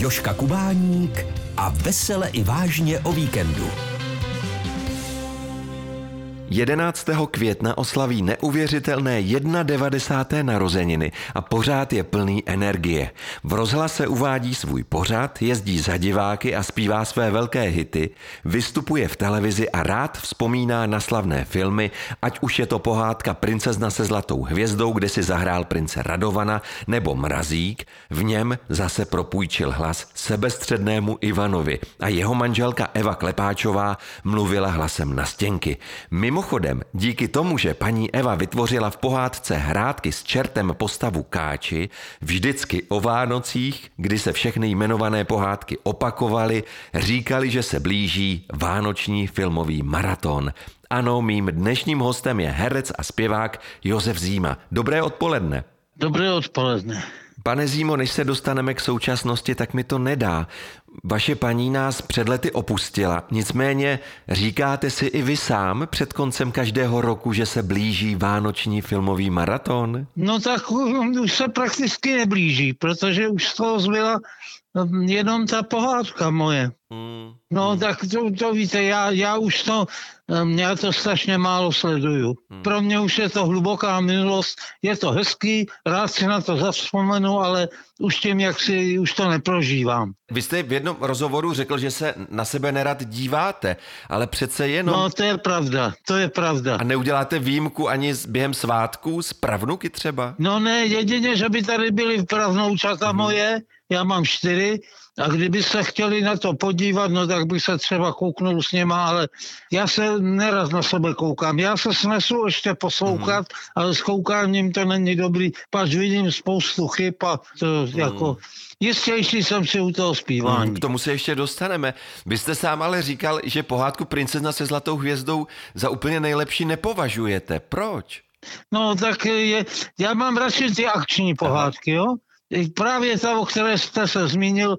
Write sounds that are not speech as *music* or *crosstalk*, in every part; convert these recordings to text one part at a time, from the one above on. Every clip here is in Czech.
Joška Kubáník a vesele i vážně o víkendu. 11. května oslaví neuvěřitelné 91. narozeniny a pořád je plný energie. V rozhlase uvádí svůj pořád, jezdí za diváky a zpívá své velké hity, vystupuje v televizi a rád vzpomíná na slavné filmy, ať už je to pohádka Princezna se zlatou hvězdou, kde si zahrál prince Radovana, nebo Mrazík, v něm zase propůjčil hlas sebestřednému Ivanovi a jeho manželka Eva Klepáčová mluvila hlasem na stěnky. Mimo Mimochodem, díky tomu, že paní Eva vytvořila v pohádce hrádky s čertem postavu Káči, vždycky o Vánocích, kdy se všechny jmenované pohádky opakovaly, říkali, že se blíží vánoční filmový maraton. Ano, mým dnešním hostem je herec a zpěvák Josef Zíma. Dobré odpoledne. Dobré odpoledne. Pane Zímo, než se dostaneme k současnosti, tak mi to nedá. Vaše paní nás před lety opustila, nicméně říkáte si i vy sám před koncem každého roku, že se blíží vánoční filmový maraton? No tak už se prakticky neblíží, protože už z toho zbyla jenom ta pohádka moje. Hmm. No tak to, to víte, já, já už to, já to strašně málo sleduju. Hmm. Pro mě už je to hluboká minulost, je to hezký, rád si na to zavzpomenu, ale už tím, jak si, už to neprožívám. Vy jste v jednom rozhovoru řekl, že se na sebe nerad díváte, ale přece jenom... No to je pravda, to je pravda. A neuděláte výjimku ani během svátků z pravnuky třeba? No ne, jedině, že by tady byly pravnoučata hmm. moje, já mám čtyři, a kdyby se chtěli na to podívat, no tak bych se třeba kouknul s něma, ale já se neraz na sebe koukám. Já se snesu ještě poslouchat, mm. ale s koukáním to není dobrý, pač vidím spoustu chyb a to mm. jako... Jistější jsem si u toho zpívání. K tomu se ještě dostaneme. Vy jste sám ale říkal, že pohádku Princezna se zlatou hvězdou za úplně nejlepší nepovažujete. Proč? No tak je, já mám radši ty akční pohádky, jo? Právě ta, o které jste se zmínil,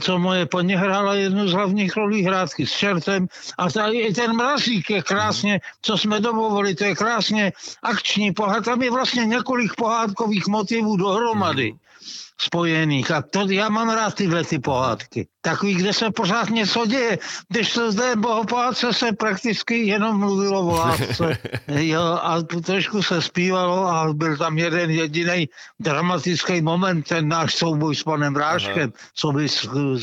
co moje paní hrála jednu z hlavních rolí hrádky s čertem a ta, i ten mrazík je krásně, co jsme domovili, to je krásně akční pohádka. Tam je vlastně několik pohádkových motivů dohromady. Mm spojených. A to já mám rád tyhle ty pohádky. Takový, kde se pořád něco děje. Když to zde pohádce se prakticky jenom mluvilo o lásce. *laughs* jo, a trošku se zpívalo a byl tam jeden jediný dramatický moment, ten náš souboj s panem Ráškem, co by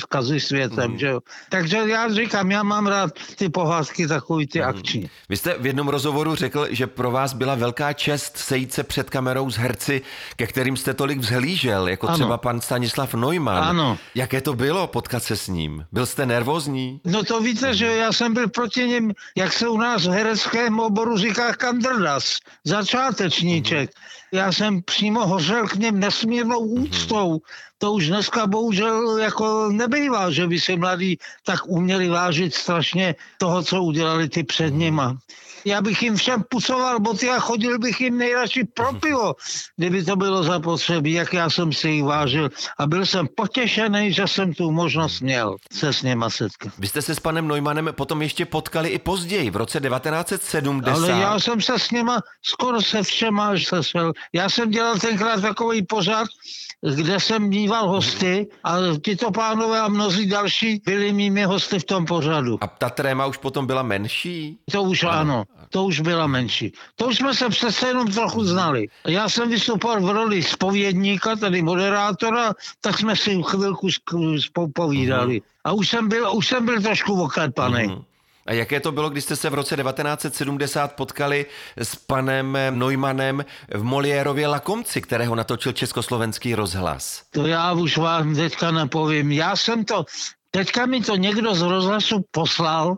kazy světem. Mm. Že jo. Takže já říkám, já mám rád ty pohádky takový ty mm. akční. Vy jste v jednom rozhovoru řekl, že pro vás byla velká čest sejít se před kamerou s herci, ke kterým jste tolik vzhlížel, jako ano třeba pan Stanislav Neumann. Ano. Jaké to bylo potkat se s ním? Byl jste nervózní? No to víte, že já jsem byl proti něm, jak se u nás v hereckém oboru říká kandrdas, začátečníček. Mm-hmm. Já jsem přímo hořel k něm nesmírnou mhm. úctou. Mm-hmm to už dneska bohužel jako nebývá, že by si mladí tak uměli vážit strašně toho, co udělali ty před nima. Já bych jim všem pucoval boty a chodil bych jim nejradši pro pivo, kdyby to bylo zapotřebí, jak já jsem si jich vážil. A byl jsem potěšený, že jsem tu možnost měl se s něma setkat. Vy jste se s panem Neumannem potom ještě potkali i později, v roce 1970. Ale já jsem se s něma skoro se všema až sešel. Já jsem dělal tenkrát takový pořád, kde jsem díval hosty a tyto pánové a mnozí další byli mými hosty v tom pořadu. A ta tréma už potom byla menší? To už ano, ano to už byla menší. To už jsme se přece jenom trochu znali. Já jsem vystupoval v roli spovědníka, tedy moderátora, tak jsme si chvilku povídali. Uh-huh. A už jsem byl, už jsem byl trošku oklepaný. Uh-huh. A jaké to bylo, když jste se v roce 1970 potkali s panem Neumannem v Moliérově Lakomci, kterého natočil Československý rozhlas? To já už vám teďka nepovím. Já jsem to, teďka mi to někdo z rozhlasu poslal,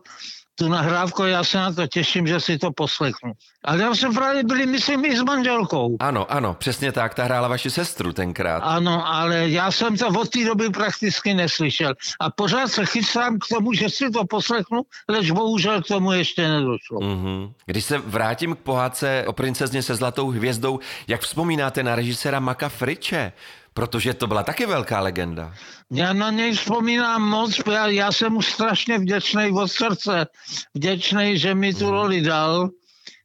tu nahrávku, já se na to těším, že si to poslechnu. Ale já jsem právě byli, myslím, i s manželkou. Ano, ano, přesně tak, ta hrála vaši sestru tenkrát. Ano, ale já jsem to od té doby prakticky neslyšel. A pořád se chystám k tomu, že si to poslechnu, lež bohužel k tomu ještě nedošlo. Mm-hmm. Když se vrátím k pohádce o princezně se zlatou hvězdou, jak vzpomínáte na režiséra Maka Friče? Protože to byla taky velká legenda. Já na něj vzpomínám moc, já, já jsem mu strašně vděčný od srdce. Vděčný, že mi tu roli dal.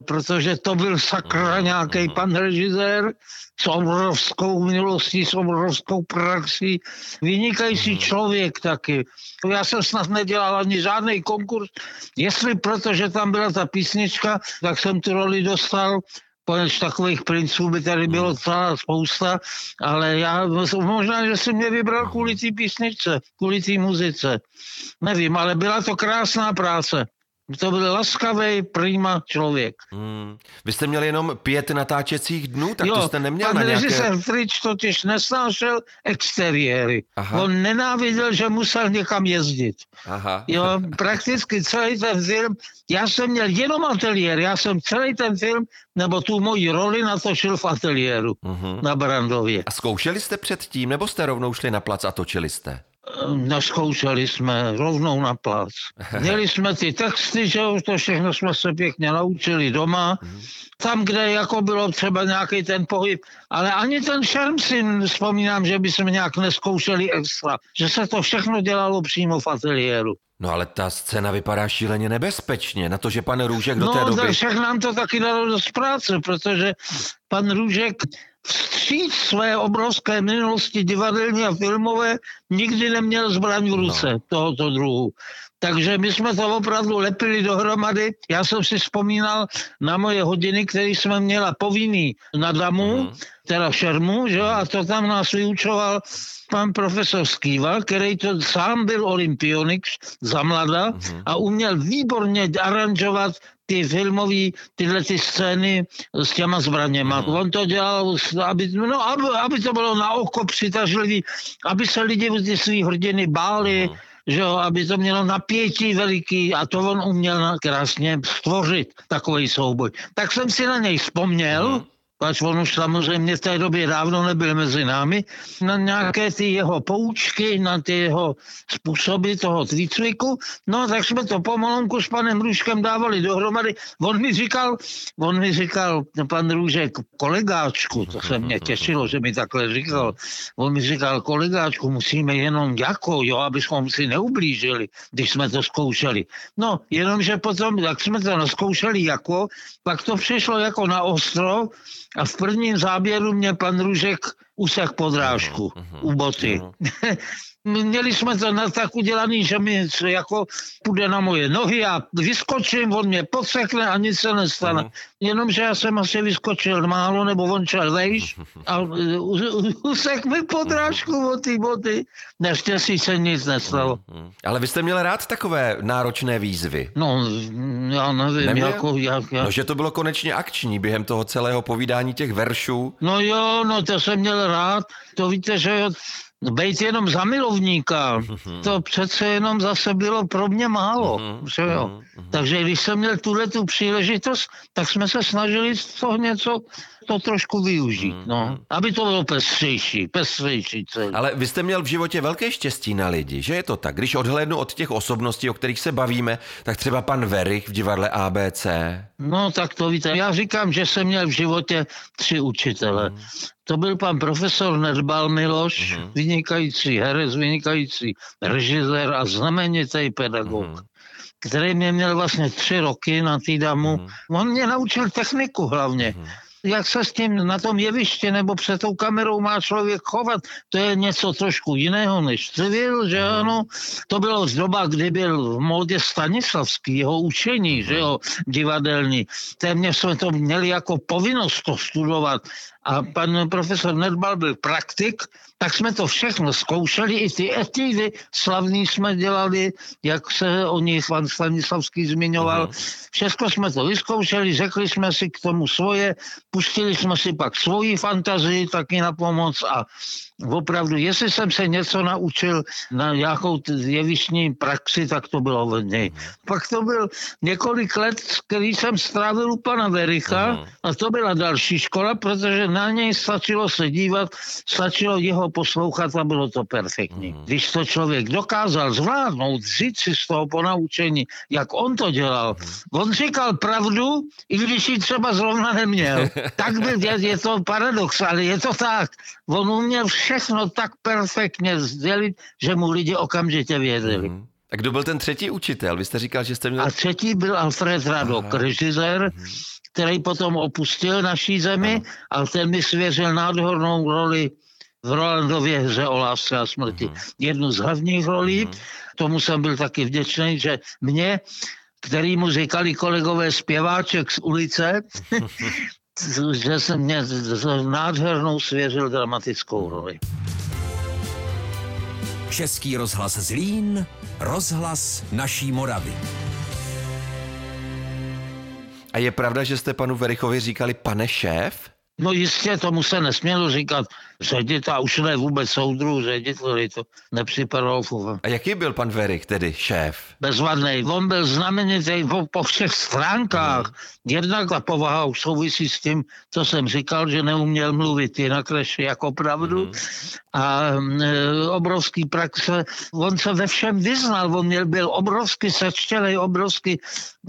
protože to byl sakra nějaký pan režisér s obrovskou minulostí, s obrovskou praxí, vynikající člověk taky. Já jsem snad nedělal ani žádný konkurs, jestli protože tam byla ta písnička, tak jsem tu roli dostal, Poněž takových princů by tady bylo celá spousta, ale já možná, že si mě vybral kvůli té písničce, kvůli té muzice. Nevím, ale byla to krásná práce. To byl laskavý, prima člověk. Hmm. Vy jste měli jenom pět natáčecích dnů, tak jo, to jste neměl na nějaké... režisér Fritz totiž nesnášel exteriéry. Aha. On nenáviděl, že musel někam jezdit. Aha. Jo, prakticky celý ten film, já jsem měl jenom ateliér, já jsem celý ten film, nebo tu moji roli natočil v ateliéru uh-huh. na Brandově. A zkoušeli jste předtím, nebo jste rovnou šli na plac a točili jste? Naskoušeli jsme rovnou na plac. *laughs* Měli jsme ty texty, že už to všechno jsme se pěkně naučili doma. Tam, kde jako bylo třeba nějaký ten pohyb, ale ani ten šerm si vzpomínám, že by jsme nějak neskoušeli extra. Že se to všechno dělalo přímo v ateliéru. No ale ta scéna vypadá šíleně nebezpečně, na to, že pan Růžek do té no, doby... No, však nám to taky dalo dost práce, protože pan Růžek vstříc své obrovské minulosti divadelní a filmové nikdy neměl zbraň v ruce no. tohoto druhu. Takže my jsme to opravdu lepili dohromady. Já jsem si vzpomínal na moje hodiny, které jsme měla povinný na damu, mm. teda šermu, že? a to tam nás vyučoval pan profesor Skýva, který to sám byl olympionik za mlada mm. a uměl výborně aranžovat ty filmové tyhle ty scény s těma zbraněma. Mm. On to dělal, aby, no, aby, aby to bylo na oko přitažlivý, aby se lidi ty svý hrdiny báli, mm že jo, aby to mělo napětí veliký a to on uměl krásně stvořit takový souboj. Tak jsem si na něj vzpomněl, mm pač on už samozřejmě v té době dávno nebyl mezi námi, na nějaké ty jeho poučky, na ty jeho způsoby toho výcviku. No tak jsme to pomalonku s panem Růžkem dávali dohromady. On mi říkal, on mi říkal, pan Růžek, kolegáčku, to se mě těšilo, že mi takhle říkal, on mi říkal, kolegáčku, musíme jenom jako, jo, abychom si neublížili, když jsme to zkoušeli. No, jenomže potom, jak jsme to naskoušeli jako, pak to přišlo jako na ostro, a v prvním záběru mě pan Růžek usek podrážku uh-huh, u boty. Uh-huh. *laughs* Měli jsme to na tak udělaný, že mi jako půjde na moje nohy a vyskočím, on mě podsekne a nic se nestane. Uh-huh. Jenomže já jsem asi vyskočil málo, nebo on čel vejš a usek mi podrážku od ty boty. Naštěstí se nic nestalo. Uh-huh. Ale vy jste měl rád takové náročné výzvy? No, já nevím, Neměl? jako jak, jak... No, že to bylo konečně akční během toho celého povídání těch veršů. No jo, no to jsem měl rád. To víte, že Bejt jenom za milovníka, mhm. to přece jenom zase bylo pro mě málo. Mhm. Že jo? Mhm. Takže když jsem měl tuhle tu příležitost, tak jsme se snažili z toho něco to trošku využít, no. Aby to bylo pestřejší, pestřejší celý. Ale vy jste měl v životě velké štěstí na lidi, že je to tak? Když odhlédnu od těch osobností, o kterých se bavíme, tak třeba pan Verich v divadle ABC. No tak to víte, já říkám, že jsem měl v životě tři učitele. Hmm. To byl pan profesor Nedbal Miloš, mm-hmm. vynikající herec, vynikající režisér a znamenitý pedagog. Mm-hmm který mě měl vlastně tři roky na týdamu. Mm. On mě naučil techniku hlavně. Mm jak se s tím na tom jevišti nebo před tou kamerou má člověk chovat, to je něco trošku jiného než civil, že mhm. ano. To bylo z doba, kdy byl v módě Stanislavský, jeho učení, že jo, divadelní. Téměř jsme to měli jako povinnost to studovat a pan profesor Nedbal byl praktik, tak jsme to všechno zkoušeli, i ty etidy slavný jsme dělali, jak se o nich pan Stanislavský zmiňoval. Uh-huh. Všechno jsme to vyzkoušeli, řekli jsme si k tomu svoje, pustili jsme si pak svoji fantazii taky na pomoc a opravdu, jestli jsem se něco naučil na nějakou jevišní praxi, tak to bylo od něj. Pak to byl několik let, který jsem strávil u pana Vericha uh-huh. a to byla další škola, protože na něj stačilo se dívat, stačilo jeho poslouchat a bylo to perfektní. Uh-huh. Když to člověk dokázal zvládnout, vzít si z toho ponaučení, jak on to dělal, uh-huh. on říkal pravdu, i když ji třeba zrovna neměl. *laughs* tak by, je, je to paradox, ale je to tak. On uměl všechno tak perfektně sdělit, že mu lidi okamžitě věřili. Mm. A kdo byl ten třetí učitel? Vy jste říkal, že jste měl... A třetí byl Alfred Radok, Aha. režisér, mm který potom opustil naší zemi, ale ten mi svěřil nádhernou roli v Rolandově hře o lásce a smrti. Mm-hmm. Jednu z hlavních rolí, mm-hmm. tomu jsem byl taky vděčný, že mě, který mu říkali kolegové zpěváček z ulice, *laughs* že jsem mě nádhernou svěřil dramatickou roli. Český rozhlas Zlín, rozhlas naší Moravy. A je pravda, že jste panu Verichovi říkali pane šéf? No jistě, tomu se nesmělo říkat ředitel, a už ne vůbec soudru, řediteli, to nepřipadalo A jaký byl pan Verich, tedy šéf? Bezvadný. On byl znamenitý po, po všech stránkách. Hmm. Jednak ta povaha už souvisí s tím, co jsem říkal, že neuměl mluvit jinak než jako pravdu. Hmm. A e, obrovský praxe. On se ve všem vyznal, on měl, byl obrovsky sečtělej, obrovsky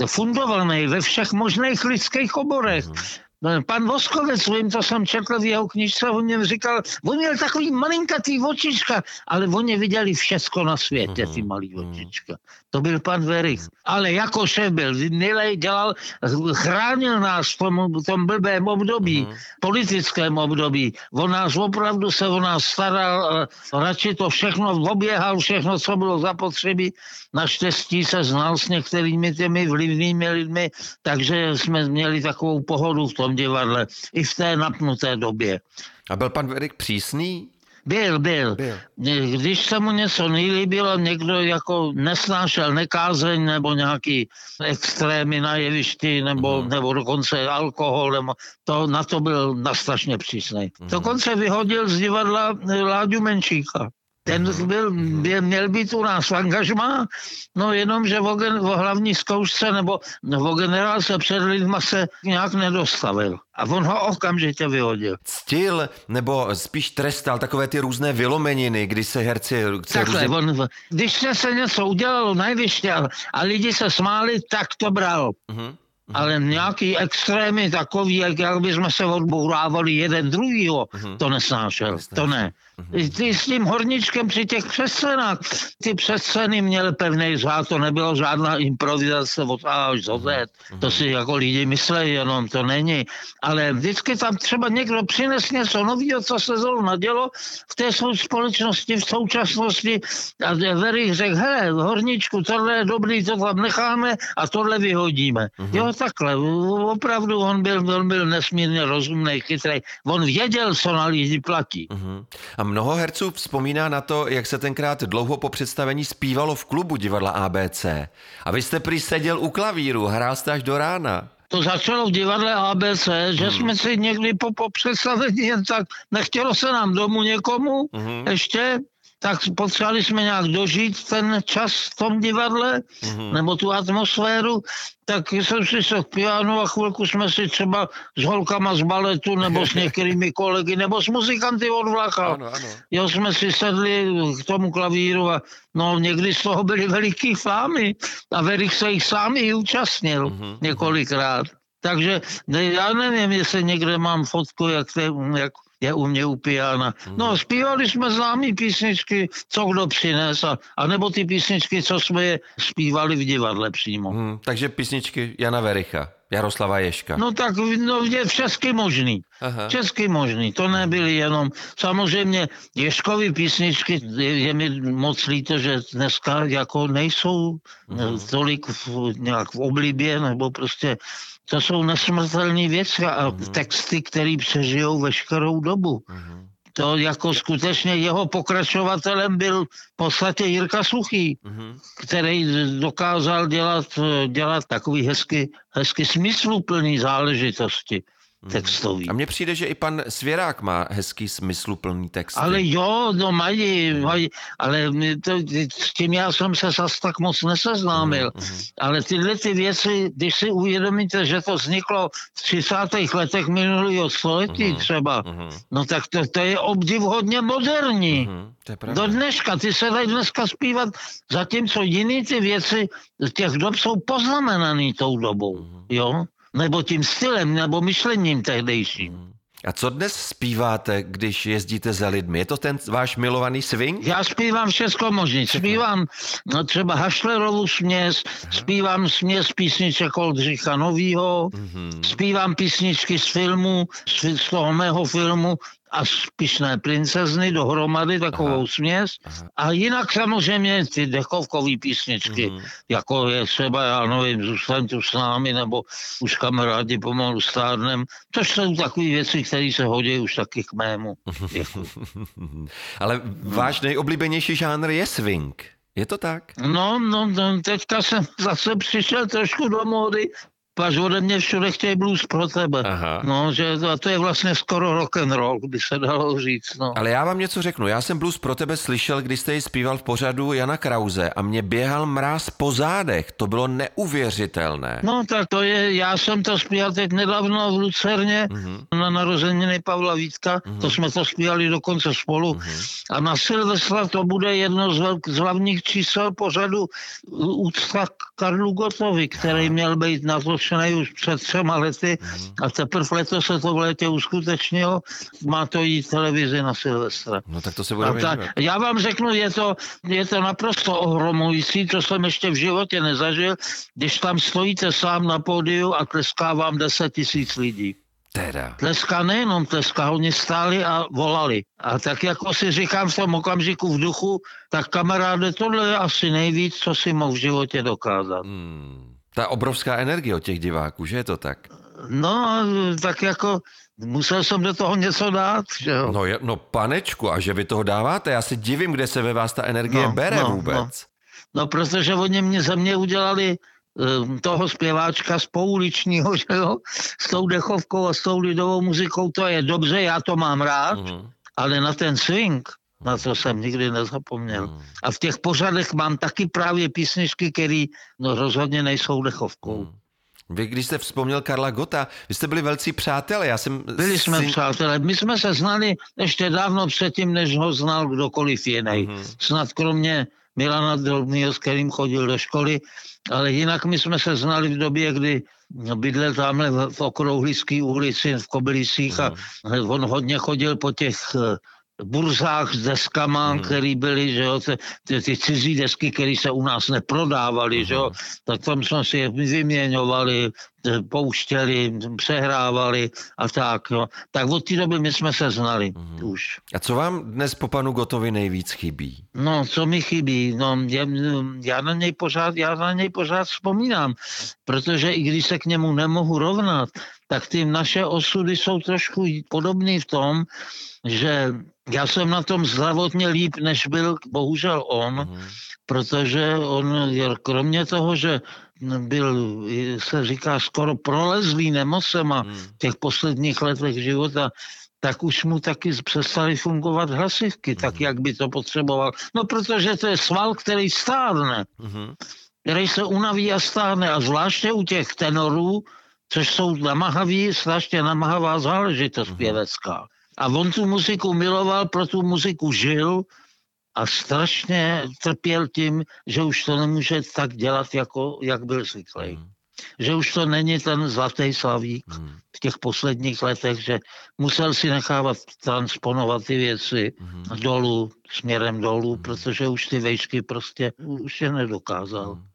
fundovaný ve všech možných lidských oborech. Hmm. No, pan Voskovec, vím, to jsem četl v jeho knižce, on mě říkal, on měl takový malinkatý očička, ale oni viděli všecko na světě, ty mhm, malý mhm. očička. To byl pan Verich. Ale jako šéf byl, milej dělal, chránil nás v tom, v tom blbém období, mm. politickém období. On nás opravdu se o nás staral, radši to všechno oběhal, všechno, co bylo zapotřebí. Naštěstí se znal s některými těmi vlivnými lidmi, takže jsme měli takovou pohodu v tom divadle i v té napnuté době. A byl pan Verich přísný? Byl, byl, byl. Když se mu něco nelíbilo, někdo jako nesnášel nekázeň nebo nějaký extrémy na jevišti nebo, mm. nebo dokonce alkohol, nebo to, na to byl nastrašně přísný. Mm. Dokonce vyhodil z divadla Láďu Menšíka. Ten mhm. byl, byl, měl být u nás v angažmá, no jenom, že o, gen, o hlavní zkoušce nebo o generálce před lidma se nějak nedostavil. A on ho okamžitě vyhodil. Ctil nebo spíš trestal takové ty různé vylomeniny, kdy se herci... Takhle, různě... on, když se něco udělalo najvyšší a, a lidi se smáli, tak to bral. Uh-huh. Ale nějaký extrémy takový, jak, jak bychom se odbourávali jeden druhýho, uh-huh. to nesnášel, to ne. Ty s tím horničkem při těch přescenách, ty přesceny měly pevný řád, to nebylo žádná improvizace od A až Z, to si jako lidi myslí, jenom to není. Ale vždycky tam třeba někdo přines něco nového, co se zrovna dělo v té společnosti, v současnosti a Verich řekl, hele, horničku, tohle je dobrý, to tam necháme a tohle vyhodíme. Uh-huh. Jo, takhle. Opravdu on byl, on byl nesmírně rozumný, chytrý. On věděl, co na lidi platí. Uh-huh. A mnoho herců vzpomíná na to, jak se tenkrát dlouho po představení zpívalo v klubu divadla ABC. A vy jste prý seděl u klavíru, hrál jste až do rána. To začalo v divadle ABC, že hmm. jsme si někdy po, po představení jen tak, nechtělo se nám domů někomu hmm. ještě, tak potřebovali jsme nějak dožít ten čas v tom divadle, mm-hmm. nebo tu atmosféru, tak jsem si se k pianu a chvilku jsme si třeba s holkama z baletu, nebo s *laughs* některými kolegy, nebo s muzikanty od vlaka. Ano, ano. Jo, jsme si sedli k tomu klavíru a no někdy z toho byly veliký fámy a Verich se jich sám i účastnil mm-hmm. několikrát. Takže já nevím, jestli někde mám fotku, jak, te, jak je u mě upíjána. No, zpívali jsme známý písničky, co kdo přines, a, a nebo ty písničky, co jsme je zpívali v divadle přímo. Hmm, takže písničky Jana Vericha. Jaroslava Ješka. No tak no, je všechny možný. Aha. Česky možný. To nebyly jenom... Samozřejmě Ješkovy písničky, je, je mi moc líto, že dneska jako nejsou uh-huh. tolik v, nějak v oblibě, nebo prostě to jsou nesmrtelné věci a mm-hmm. texty, které přežijou veškerou dobu. Mm-hmm. To jako skutečně jeho pokračovatelem byl v podstatě Jirka Suchý, mm-hmm. který dokázal dělat, dělat takový hezky, hezky smysluplný záležitosti. Hmm. textový. A mně přijde, že i pan Svěrák má hezký smysluplný text. Ale jo, no mají, mají ale to, s tím já jsem se zas tak moc neseznámil. Mm, hmm Ale tyhle ty věci, když si uvědomíte, že to vzniklo v 30. letech minulého století mm, třeba, mm, no tak to, to je obdivhodně moderní. Mm, to je Do dneška, ty se dají dneska zpívat, zatímco jiný ty věci těch dob jsou poznamenaný tou dobou, mm. jo? Nebo tím stylem, nebo myšlením tehdejším. A co dnes zpíváte, když jezdíte za lidmi? Je to ten váš milovaný swing? Já zpívám všechno možný. Zpívám no, třeba Hašlerovu směs, Aha. zpívám směs písniček Oldřicha Novýho, mm-hmm. zpívám písničky z filmu, z, z toho mého filmu a spišné princezny dohromady, takovou aha, směs. Aha. A jinak samozřejmě ty dechovkové písničky, mm. jako je třeba, já nevím, Zůstaň tu s námi, nebo už kamarádi pomalu stárnem. To jsou takové věci, které se hodí už taky k mému *laughs* Ale váš nejoblíbenější žánr je swing. Je to tak? No, no, no, teďka jsem zase přišel trošku do módy, Až ode mě všude chtějí blues pro tebe. Aha. No, že to, a to je vlastně skoro rock and roll, by se dalo říct. No. Ale já vám něco řeknu. Já jsem blues pro tebe slyšel, když jste ji zpíval v pořadu Jana Krause a mě běhal mráz po zádech. To bylo neuvěřitelné. No tak to je, já jsem to zpíval teď nedávno v Lucerně uh-huh. na narozeniny Pavla Vítka. Uh-huh. To jsme to zpívali dokonce spolu. Uh-huh. A na Silvestra to bude jedno z, velk, z hlavních čísel pořadu úcta Karlu Gotovi, který měl být na to natočený už před třema lety mm. a teprve letos se to v létě uskutečnilo. Má to jít televizi na Silvestra. No tak to se bude ta, Já vám řeknu, je to, je to naprosto ohromující, to jsem ještě v životě nezažil, když tam stojíte sám na pódiu a tleská vám 10 tisíc lidí. Teda. Tleská nejenom tleská, oni stáli a volali. A tak jako si říkám v tom okamžiku v duchu, tak kamaráde, tohle je asi nejvíc, co si mohl v životě dokázat. Hmm. Ta obrovská energie od těch diváků, že je to tak? No, tak jako musel jsem do toho něco dát, že jo? No, no panečku, a že vy toho dáváte, já si divím, kde se ve vás ta energie no, bere no, vůbec. No. no, protože oni mě ze mě udělali um, toho zpěváčka z pouličního, *laughs* že jo, s tou dechovkou a s tou lidovou muzikou, to je dobře, já to mám rád, mm. ale na ten swing, na to jsem nikdy nezapomněl. Hmm. A v těch pořadech mám taky právě písničky, které no, rozhodně nejsou dechovkou. Hmm. Vy, když jste vzpomněl Karla Gota, vy jste byli velcí přátelé. Já jsem byli jsme si... přátelé. My jsme se znali ještě dávno předtím, než ho znal kdokoliv jiný. Hmm. Snad kromě Milana Drobnýho, s kterým chodil do školy, ale jinak my jsme se znali v době, kdy bydlel tamhle v Okrouhlické ulici v Kobylisích a hmm. on hodně chodil po těch burzách s deskama, hmm. které byly, že jo, ty, ty cizí desky, které se u nás neprodávaly, hmm. že jo, tak tam jsme si je vyměňovali, pouštěli, přehrávali a tak. Jo. Tak od té doby my jsme se znali hmm. už. A co vám dnes po panu Gotovi nejvíc chybí? No, co mi chybí? No, já, já, na něj pořád, já na něj pořád vzpomínám, protože i když se k němu nemohu rovnat, tak ty naše osudy jsou trošku podobné v tom, že já jsem na tom zdravotně líp, než byl bohužel on, mm. protože on, kromě toho, že byl, se říká, skoro prolezlý nemocema mm. v těch posledních letech života, tak už mu taky přestaly fungovat hlasivky, tak mhm. jak by to potřeboval. No protože to je sval, který stárne, mm. který se unaví a stárne a zvláště u těch tenorů, což jsou namahaví, strašně namahavá záležitost mm. pěvecká. A on tu muziku miloval, pro tu muziku žil a strašně trpěl tím, že už to nemůže tak dělat, jako, jak byl zvyklý. Mm. Že už to není ten zlatý slavík mm. v těch posledních letech, že musel si nechávat transponovat ty věci mm. dolů, směrem dolů, mm. protože už ty vejšky prostě už je nedokázal. Mm.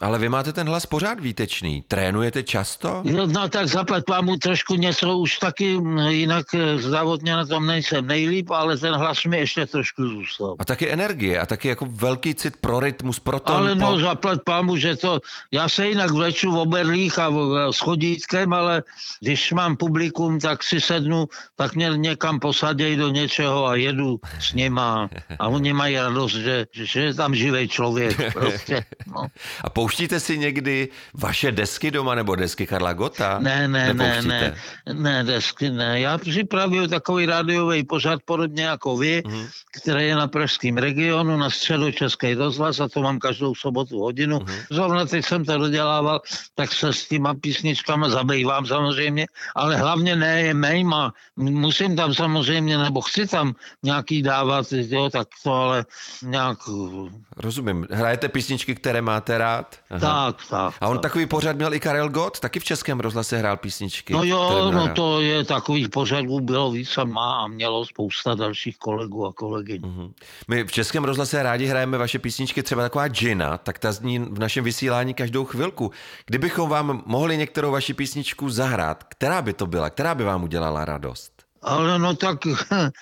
Ale vy máte ten hlas pořád výtečný. Trénujete často? No, no tak zaplat mu trošku něco už taky, jinak eh, zdravotně na tom nejsem nejlíp, ale ten hlas mi ještě trošku zůstal. A taky energie a taky jako velký cit pro rytmus, pro to. Ale no, zaplat pámu, že to, já se jinak vleču v oberlích a s chodítkem, ale když mám publikum, tak si sednu, tak mě někam posadějí do něčeho a jedu s nima a oni mají radost, že, že je tam živý člověk. *laughs* Prostě, no. A Pouštíte si někdy vaše desky doma nebo desky Karla Gota? Ne, ne, ne, ne, ne, desky ne. Já připravuju takový rádiový pořad podobně jako vy, mm. který je na pražském regionu, na středu Český rozhlas a to mám každou sobotu hodinu. Mm. Zrovna teď jsem to dodělával, tak se s těma písničkama zabývám samozřejmě, ale hlavně ne je mejma. Musím tam samozřejmě, nebo chci tam nějaký dávat, jo, tak to ale nějak... Rozumím. Hrajete písničky, které máte rád? Aha. Tak, tak. A on tak. takový pořad měl i Karel Gott, taky v Českém rozhlase hrál písničky. No jo, no to je takových pořadů bylo víc a má a mělo spousta dalších kolegů a kolegyň. Uh-huh. My v Českém rozhlase rádi hrajeme vaše písničky, třeba taková Gina, tak ta zní v našem vysílání každou chvilku. Kdybychom vám mohli některou vaši písničku zahrát, která by to byla, která by vám udělala radost? Ale no tak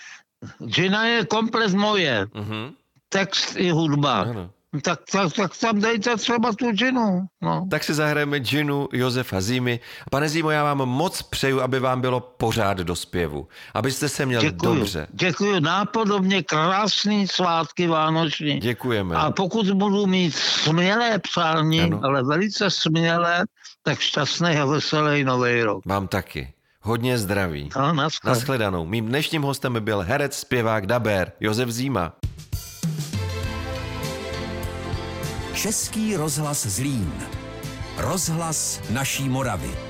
*laughs* Gina je komplet moje. Uh-huh. Text i hudba. Ano. Tak, tak, tak tam dejte třeba tu džinu. No. Tak si zahrajeme džinu Josefa Zimy. Pane Zimo, já vám moc přeju, aby vám bylo pořád do zpěvu. Abyste se měl děkuju, dobře. Děkuji. Nápodobně krásný svátky vánoční. Děkujeme. A pokud budu mít smělé přání, ano. ale velice smělé, tak šťastný a veselý nový rok. Vám taky. Hodně zdraví. No, naschledanou. Mým dnešním hostem byl herec, zpěvák, dabér Josef Zíma. Český rozhlas Zlín. Rozhlas naší Moravy.